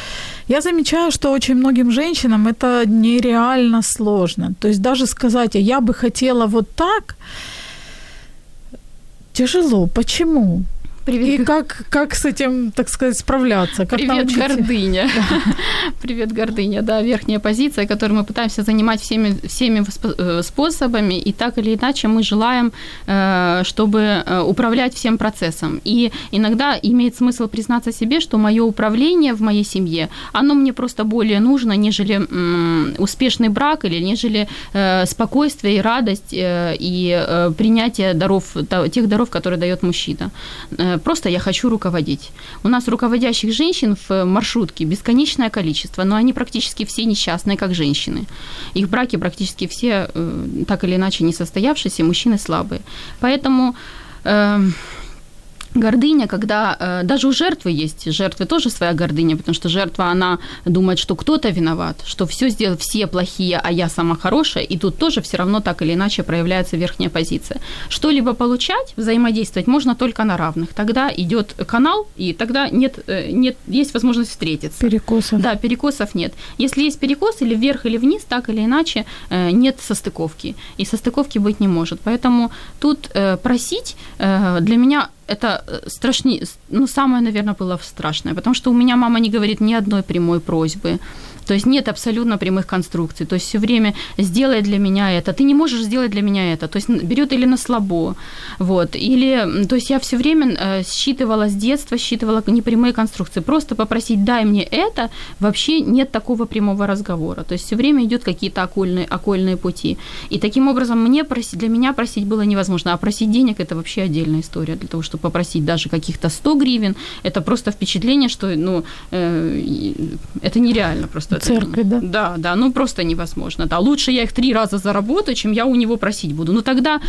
Я замечаю, что очень многим женщинам это нереально сложно. То есть даже сказать, а я бы хотела вот так, тяжело. Почему? Привет. И как, как с этим, так сказать, справляться? Как Привет, научиться? гордыня. Привет, гордыня, да, верхняя позиция, которую мы пытаемся занимать всеми, всеми э, способами, и так или иначе мы желаем, э, чтобы э, управлять всем процессом. И иногда имеет смысл признаться себе, что мое управление в моей семье, оно мне просто более нужно, нежели успешный брак или нежели спокойствие и радость и принятие даров, тех даров, которые дает мужчина просто я хочу руководить. У нас руководящих женщин в маршрутке бесконечное количество, но они практически все несчастные, как женщины. Их браки практически все э, так или иначе не состоявшиеся, мужчины слабые. Поэтому э, гордыня, когда э, даже у жертвы есть, жертвы тоже своя гордыня, потому что жертва, она думает, что кто-то виноват, что все сделал, все плохие, а я сама хорошая, и тут тоже все равно так или иначе проявляется верхняя позиция. Что-либо получать, взаимодействовать можно только на равных. Тогда идет канал, и тогда нет, э, нет, есть возможность встретиться. Перекосов. Да, перекосов нет. Если есть перекос или вверх, или вниз, так или иначе э, нет состыковки. И состыковки быть не может. Поэтому тут э, просить э, для меня это э, страшнее, ну, самое, наверное, было страшное, потому что у меня мама не говорит ни одной прямой просьбы. То есть нет абсолютно прямых конструкций. То есть все время сделай для меня это. Ты не можешь сделать для меня это. То есть берет или на слабо. Вот. Или, то есть я все время э, считывала с детства, считывала непрямые конструкции. Просто попросить, дай мне это, вообще нет такого прямого разговора. То есть все время идет какие-то окольные, окольные пути. И таким образом мне просить, для меня просить было невозможно. А просить денег это вообще отдельная история. Для того, чтобы попросить даже каких-то 100 гривен, это просто впечатление, что ну, э, это нереально просто церкви, да? Да, да, ну просто невозможно. Да, лучше я их три раза заработаю, чем я у него просить буду. Ну тогда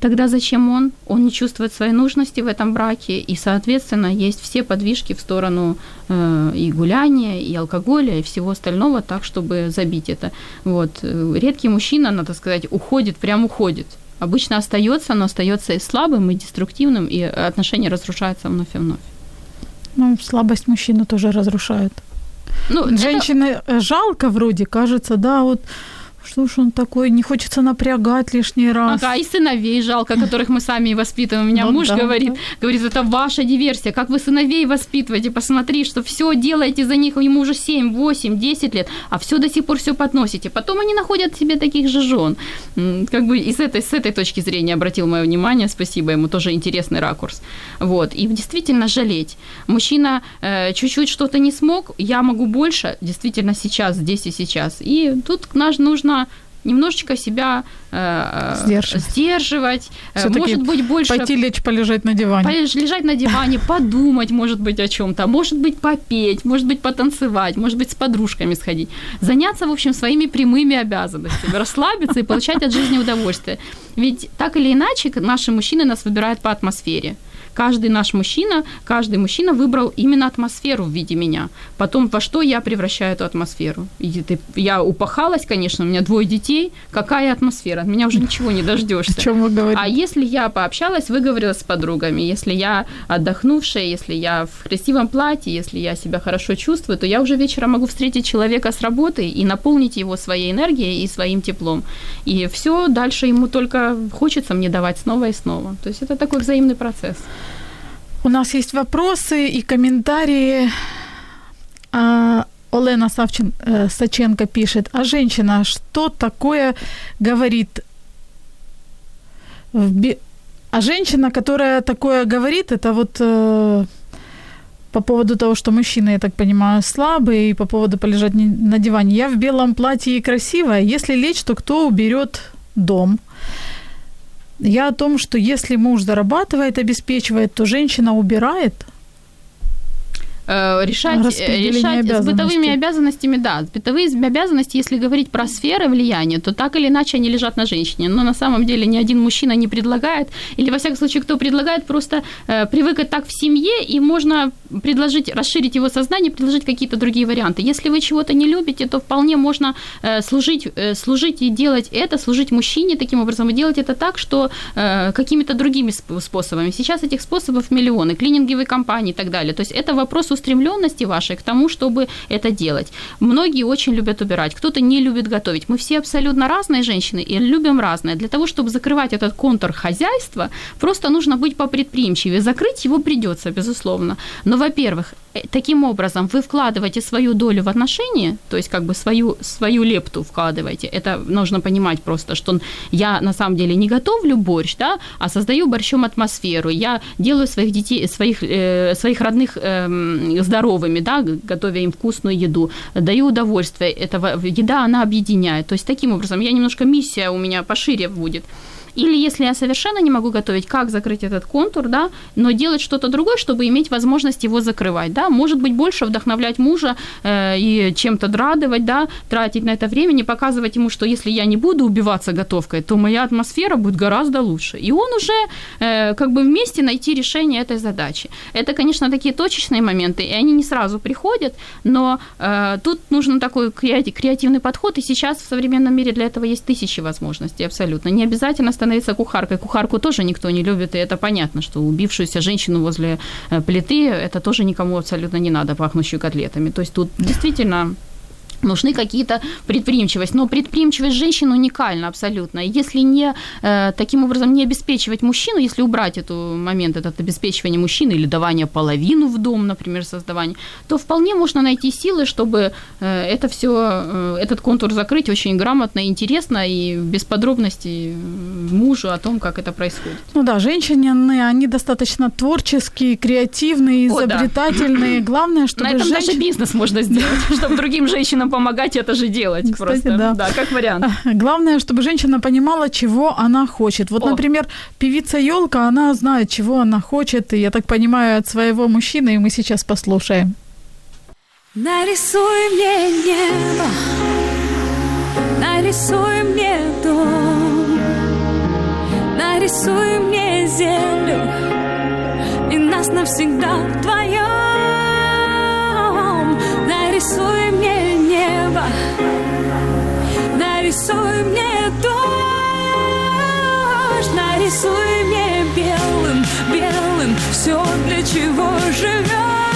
тогда зачем он? Он не чувствует своей нужности в этом браке, и, соответственно, есть все подвижки в сторону э, и гуляния, и алкоголя, и всего остального, так, чтобы забить это. Вот. Редкий мужчина, надо сказать, уходит, прям уходит. Обычно остается, но остается и слабым, и деструктивным, и отношения разрушаются вновь и вновь. Ну, слабость мужчину тоже разрушает. Ну, Женщины это... жалко вроде, кажется, да, вот что ж он такой, не хочется напрягать лишний раз. Ага, и сыновей жалко, которых мы сами воспитываем. У меня ну, муж да, говорит, да. говорит, это ваша диверсия, как вы сыновей воспитываете, посмотри, что все делаете за них, ему уже 7, 8, 10 лет, а все до сих пор все подносите. Потом они находят себе таких же жен. Как бы и с этой, с этой точки зрения обратил мое внимание, спасибо ему, тоже интересный ракурс. Вот, и действительно жалеть. Мужчина э, чуть-чуть что-то не смог, я могу больше, действительно сейчас, здесь и сейчас. И тут наш нужно нужно немножечко себя э, сдерживать, сдерживать. Э, может быть больше пойти лечь полежать на диване, лежать на диване, подумать, может быть о чем-то, может быть попеть, может быть потанцевать, может быть с подружками сходить, заняться в общем своими прямыми обязанностями, расслабиться и получать от жизни удовольствие. Ведь так или иначе наши мужчины нас выбирают по атмосфере каждый наш мужчина, каждый мужчина выбрал именно атмосферу в виде меня. Потом во что я превращаю эту атмосферу. И ты, я упахалась, конечно, у меня двое детей. Какая атмосфера? От меня уже ничего не дождешься. О чем вы говорите? А если я пообщалась, выговорилась с подругами, если я отдохнувшая, если я в красивом платье, если я себя хорошо чувствую, то я уже вечером могу встретить человека с работы и наполнить его своей энергией и своим теплом. И все дальше ему только хочется мне давать снова и снова. То есть это такой взаимный процесс. У нас есть вопросы и комментарии. А, Олена Савчин, э, Саченко пишет, а женщина что такое говорит. А женщина, которая такое говорит, это вот э, по поводу того, что мужчина, я так понимаю, слабый, и по поводу полежать на диване. Я в белом платье и красивая. Если лечь, то кто уберет дом? Я о том, что если муж зарабатывает, обеспечивает, то женщина убирает – решать, э, решать с бытовыми обязанностями, да, бытовые обязанности, если говорить про сферы влияния, то так или иначе они лежат на женщине. Но на самом деле ни один мужчина не предлагает, или во всяком случае, кто предлагает, просто э, привыкать так в семье, и можно предложить, расширить его сознание, предложить какие-то другие варианты. Если вы чего-то не любите, то вполне можно э, служить, э, служить и делать это, служить мужчине таким образом, и делать это так, что э, какими-то другими способами. Сейчас этих способов миллионы, клининговые компании и так далее. То есть это вопрос устремленности вашей к тому, чтобы это делать. Многие очень любят убирать, кто-то не любит готовить. Мы все абсолютно разные женщины и любим разное. Для того, чтобы закрывать этот контур хозяйства, просто нужно быть попредприимчивее. Закрыть его придется, безусловно. Но, во-первых, Э, таким образом вы вкладываете свою долю в отношения, то есть как бы свою, свою лепту вкладываете. Это нужно понимать просто, что я на самом деле не готовлю борщ, да, а создаю борщом атмосферу. Я делаю своих детей, своих, э, своих родных э, здоровыми, да, готовя им вкусную еду, даю удовольствие. Это еда, она объединяет. То есть таким образом я немножко миссия у меня пошире будет. Или если я совершенно не могу готовить, как закрыть этот контур, да, но делать что-то другое, чтобы иметь возможность его закрывать, да, может быть, больше вдохновлять мужа э, и чем-то драдывать, да, тратить на это время, не показывать ему, что если я не буду убиваться готовкой, то моя атмосфера будет гораздо лучше. И он уже э, как бы вместе найти решение этой задачи. Это, конечно, такие точечные моменты, и они не сразу приходят, но э, тут нужен такой креативный подход, и сейчас в современном мире для этого есть тысячи возможностей абсолютно. Не обязательно становиться кухаркой. Кухарку тоже никто не любит, и это понятно, что убившуюся женщину возле э, плиты, это тоже никому абсолютно не надо, пахнущую котлетами. То есть тут действительно нужны какие-то предприимчивость. Но предприимчивость женщин уникальна абсолютно. Если не э, таким образом не обеспечивать мужчину, если убрать этот момент, этот обеспечивание мужчины или давание половину в дом, например, создавание, то вполне можно найти силы, чтобы э, это все, э, этот контур закрыть очень грамотно, интересно и без подробностей мужу о том, как это происходит. Ну да, женщины, они достаточно творческие, креативные, изобретательные. О, да. Главное, чтобы На этом женщ... даже бизнес можно сделать, чтобы другим женщинам помогать это же делать Кстати, просто. Да. да, как вариант. Главное, чтобы женщина понимала, чего она хочет. Вот, О. например, певица Елка, она знает, чего она хочет, и я так понимаю, от своего мужчины, и мы сейчас послушаем. Нарисуй мне небо, нарисуй мне дом, нарисуй мне землю и нас навсегда вдвоем. Нарисуй мне небо, нарисуй мне дождь, нарисуй мне белым, белым все, для чего живем.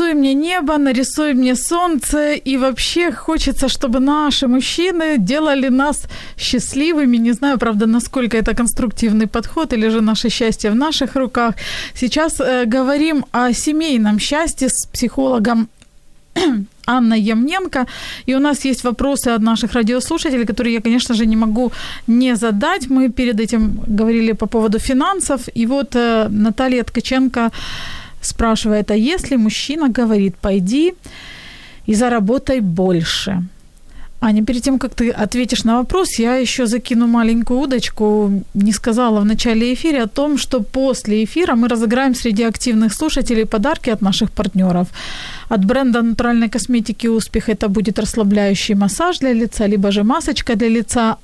Нарисуй мне небо, нарисуй мне солнце, и вообще хочется, чтобы наши мужчины делали нас счастливыми. Не знаю, правда, насколько это конструктивный подход, или же наше счастье в наших руках. Сейчас э, говорим о семейном счастье с психологом Анна Ямненко. И у нас есть вопросы от наших радиослушателей, которые я, конечно же, не могу не задать. Мы перед этим говорили по поводу финансов. И вот э, Наталья Ткаченко спрашивает, а если мужчина говорит, пойди и заработай больше – Аня, перед тем, как ты ответишь на вопрос, я еще закину маленькую удочку. Не сказала в начале эфира о том, что после эфира мы разыграем среди активных слушателей подарки от наших партнеров. От бренда натуральной косметики «Успех» это будет расслабляющий массаж для лица, либо же масочка для лица.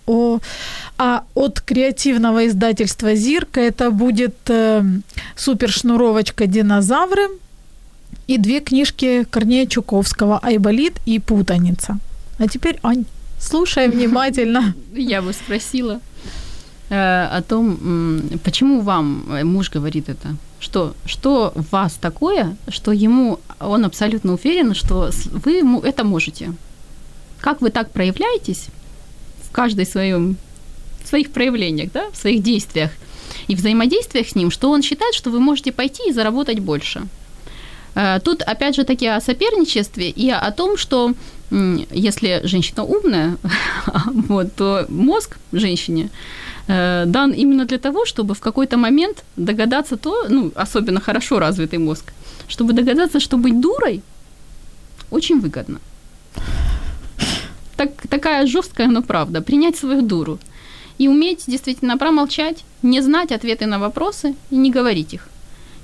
А от креативного издательства «Зирка» это будет э, супершнуровочка «Динозавры» и две книжки Корнея Чуковского «Айболит» и «Путаница». А теперь, Ань, слушай внимательно. Я бы спросила э, о том, почему вам э, муж говорит это? Что, что в вас такое, что ему, он абсолютно уверен, что вы это можете? Как вы так проявляетесь в каждой своем, в своих проявлениях, да, в своих действиях и взаимодействиях с ним, что он считает, что вы можете пойти и заработать больше? Э, тут, опять же таки, о соперничестве и о том, что если женщина умная, вот, то мозг женщине э, дан именно для того, чтобы в какой-то момент догадаться то, ну, особенно хорошо развитый мозг, чтобы догадаться, что быть дурой очень выгодно. Так, такая жесткая, но правда. Принять свою дуру. И уметь действительно промолчать, не знать ответы на вопросы и не говорить их.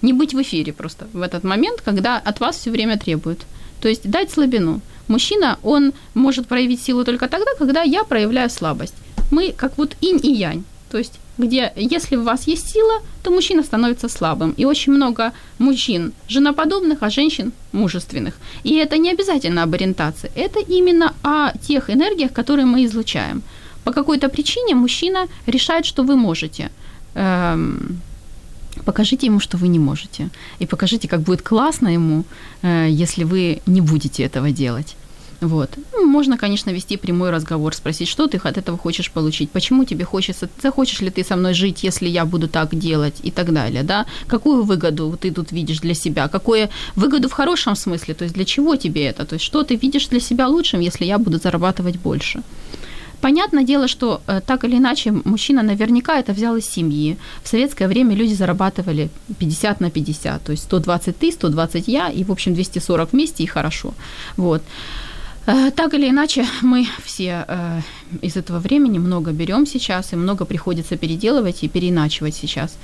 Не быть в эфире просто в этот момент, когда от вас все время требуют. То есть дать слабину. Мужчина, он может проявить силу только тогда, когда я проявляю слабость. Мы как вот инь и янь. То есть где если у вас есть сила, то мужчина становится слабым. И очень много мужчин женоподобных, а женщин мужественных. И это не обязательно об ориентации. Это именно о тех энергиях, которые мы излучаем. По какой-то причине мужчина решает, что вы можете. Эм, покажите ему, что вы не можете. И покажите, как будет классно ему, э, если вы не будете этого делать. Вот. Ну, можно, конечно, вести прямой разговор, спросить, что ты от этого хочешь получить, почему тебе хочется, захочешь ли ты со мной жить, если я буду так делать и так далее, да? Какую выгоду ты тут видишь для себя, какую выгоду в хорошем смысле, то есть для чего тебе это, то есть что ты видишь для себя лучшим, если я буду зарабатывать больше. Понятное дело, что э, так или иначе мужчина наверняка это взял из семьи. В советское время люди зарабатывали 50 на 50, то есть 120 ты, 120 я, и, в общем, 240 вместе, и хорошо. Вот. Э, так или иначе, мы все э, из этого времени много берем сейчас, и много приходится переделывать и переиначивать сейчас.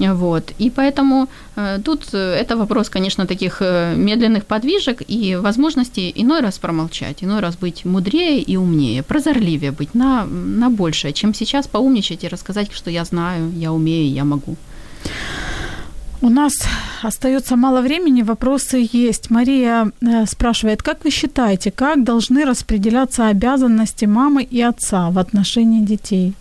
Вот. И поэтому э, тут это вопрос, конечно, таких медленных подвижек и возможности иной раз промолчать, иной раз быть мудрее и умнее, прозорливее быть на, на большее, чем сейчас поумничать и рассказать, что я знаю, я умею, я могу. У нас остается мало времени, вопросы есть. Мария э, спрашивает, как вы считаете, как должны распределяться обязанности мамы и отца в отношении детей?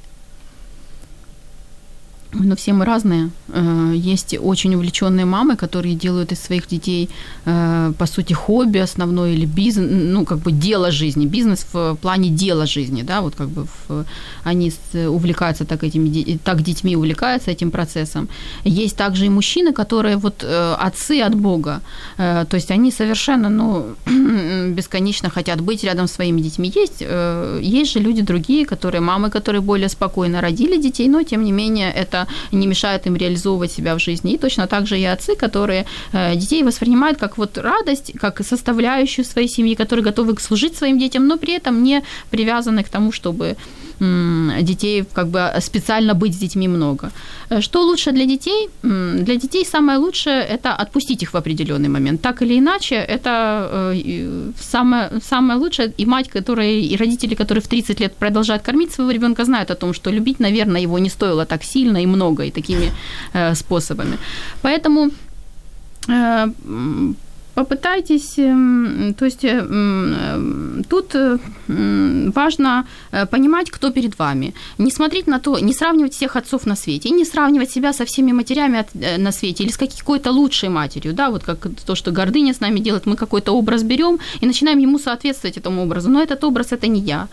Но все мы разные. Э, есть очень увлеченные мамы, которые делают из своих детей, э, по сути, хобби основное или бизнес, ну, как бы дело жизни, бизнес в плане дела жизни, да, вот как бы в, они увлекаются так этими, так детьми увлекаются этим процессом. Есть также и мужчины, которые вот э, отцы от Бога, то есть они совершенно, ну, бесконечно хотят быть рядом с своими детьми. Есть, есть же люди другие, которые, мамы, которые более спокойно родили детей, но, тем не менее, это это не мешает им реализовывать себя в жизни. И точно так же и отцы, которые э, детей воспринимают как вот радость, как составляющую своей семьи, которые готовы служить своим детям, но при этом не привязаны к тому, чтобы детей, как бы специально быть с детьми много. Э, что лучше для детей? Для детей самое лучшее – это отпустить их в определенный момент. Так или иначе, это э, самое, самое лучшее. И мать, которая, и родители, которые в 30 лет продолжают кормить своего ребенка, знают о том, что любить, наверное, его не стоило так сильно и много, и такими э, способами. Поэтому попытайтесь, эм, то есть э, эм, тут э, важно э, понимать, кто перед вами. Не смотреть на то, не сравнивать всех отцов на свете, и не сравнивать себя со всеми матерями на свете или с какой-то лучшей матерью, да, вот как то, что гордыня с нами делает, мы какой-то образ берем и начинаем ему соответствовать этому образу, но этот образ – это не я.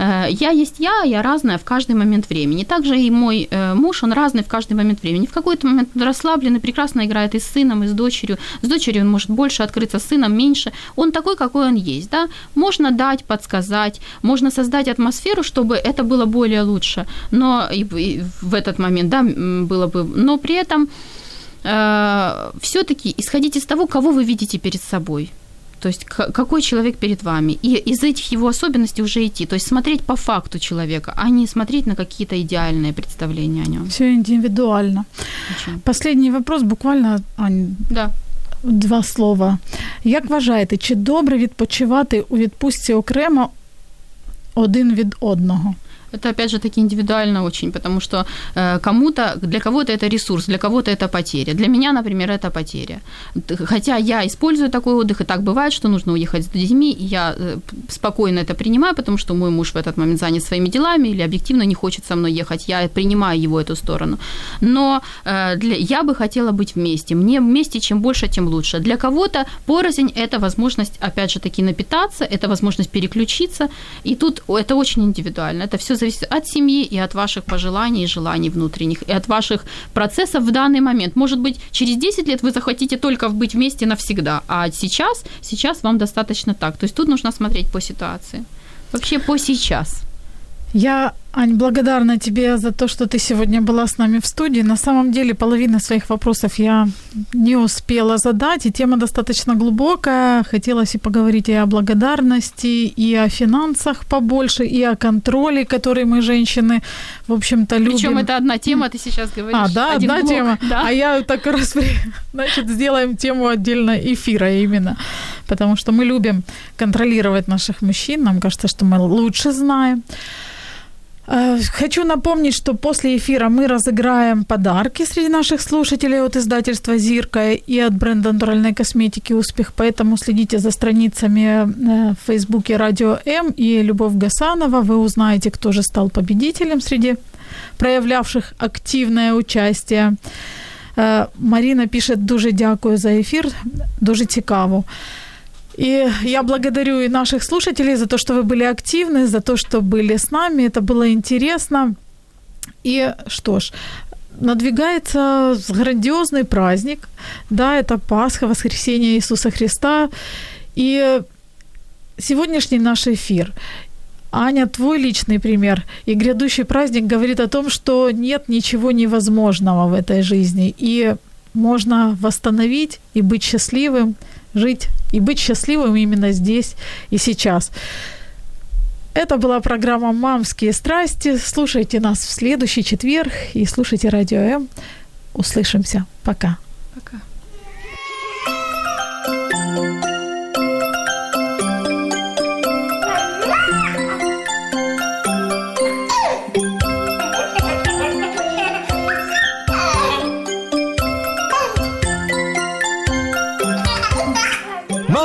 Э, я есть я, я разная в каждый момент времени. Также и мой э, муж, он разный в каждый момент времени. В какой-то момент он расслабленный, прекрасно играет и с сыном, и с дочерью. С дочерью он может больше открыться, с сыном меньше. Он такой, какой он есть. Да? Можно дать, подсказать, можно создать атмосферу, чтобы это было более лучше. Но и, в этот момент да, было бы. Но при этом э, все-таки исходить из того, кого вы видите перед собой. То есть какой человек перед вами. И из этих его особенностей уже идти. То есть смотреть по факту человека, а не смотреть на какие-то идеальные представления о нем. Все индивидуально. Очень. Последний вопрос, буквально, Ань, да. два слова. Як вважаєте, чи добре відпочивати у відпустці окремо один від одного? Это, опять же, таки индивидуально очень, потому что э, кому-то, для кого-то это ресурс, для кого-то это потеря. Для меня, например, это потеря. Хотя я использую такой отдых, и так бывает, что нужно уехать с детьми, и я э, спокойно это принимаю, потому что мой муж в этот момент занят своими делами или объективно не хочет со мной ехать. Я принимаю его эту сторону. Но э, для, я бы хотела быть вместе. Мне вместе чем больше, тем лучше. Для кого-то порознь – это возможность, опять же, таки напитаться, это возможность переключиться. И тут это очень индивидуально. Это все зависит от семьи и от ваших пожеланий и желаний внутренних, и от ваших процессов в данный момент. Может быть, через 10 лет вы захотите только быть вместе навсегда, а сейчас, сейчас вам достаточно так. То есть тут нужно смотреть по ситуации. Вообще по сейчас. Я, Ань, благодарна тебе за то, что ты сегодня была с нами в студии. На самом деле половина своих вопросов я не успела задать, и тема достаточно глубокая. Хотелось и поговорить и о благодарности, и о финансах побольше, и о контроле, который мы, женщины, в общем-то, любим. Причем это одна тема, ты сейчас говоришь. А, да, одна блок, тема. Да. А я так раз, значит, сделаем тему отдельно эфира именно. Потому что мы любим контролировать наших мужчин. Нам кажется, что мы лучше знаем. Э, хочу напомнить, что после эфира мы разыграем подарки среди наших слушателей от издательства «Зирка» и от бренда натуральной косметики «Успех». Поэтому следите за страницами э, в Фейсбуке «Радио М» и Любовь Гасанова. Вы узнаете, кто же стал победителем среди проявлявших активное участие. Э, Марина пишет «Дуже дякую за ефір, дуже цікаво». И я благодарю и наших слушателей за то, что вы были активны, за то, что были с нами. Это было интересно. И что ж, надвигается грандиозный праздник. Да, это Пасха, воскресение Иисуса Христа. И сегодняшний наш эфир Аня, твой личный пример и грядущий праздник говорит о том, что нет ничего невозможного в этой жизни, и можно восстановить и быть счастливым, жить и быть счастливым именно здесь и сейчас. Это была программа «Мамские страсти». Слушайте нас в следующий четверг и слушайте Радио М. Услышимся. Пока. Пока.